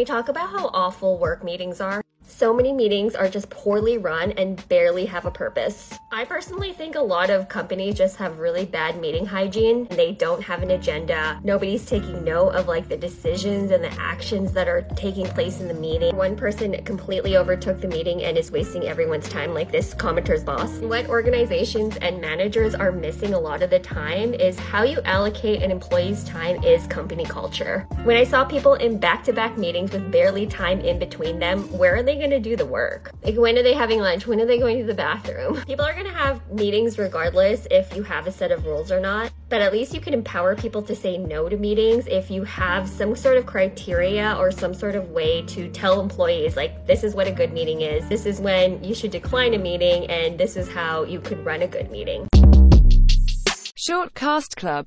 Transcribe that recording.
We talk about how awful work meetings are. So many meetings are just poorly run and barely have a purpose. I personally think a lot of companies just have really bad meeting hygiene. They don't have an agenda. Nobody's taking note of like the decisions and the actions that are taking place in the meeting. One person completely overtook the meeting and is wasting everyone's time, like this commenter's boss. What organizations and managers are missing a lot of the time is how you allocate an employee's time is company culture. When I saw people in back to back meetings with barely time in between them, where are they going to do the work? Like, when are they having lunch? When are they going to the bathroom? People are going to have meetings regardless if you have a set of rules or not, but at least you can empower people to say no to meetings if you have some sort of criteria or some sort of way to tell employees, like, this is what a good meeting is, this is when you should decline a meeting, and this is how you could run a good meeting. Short Cast Club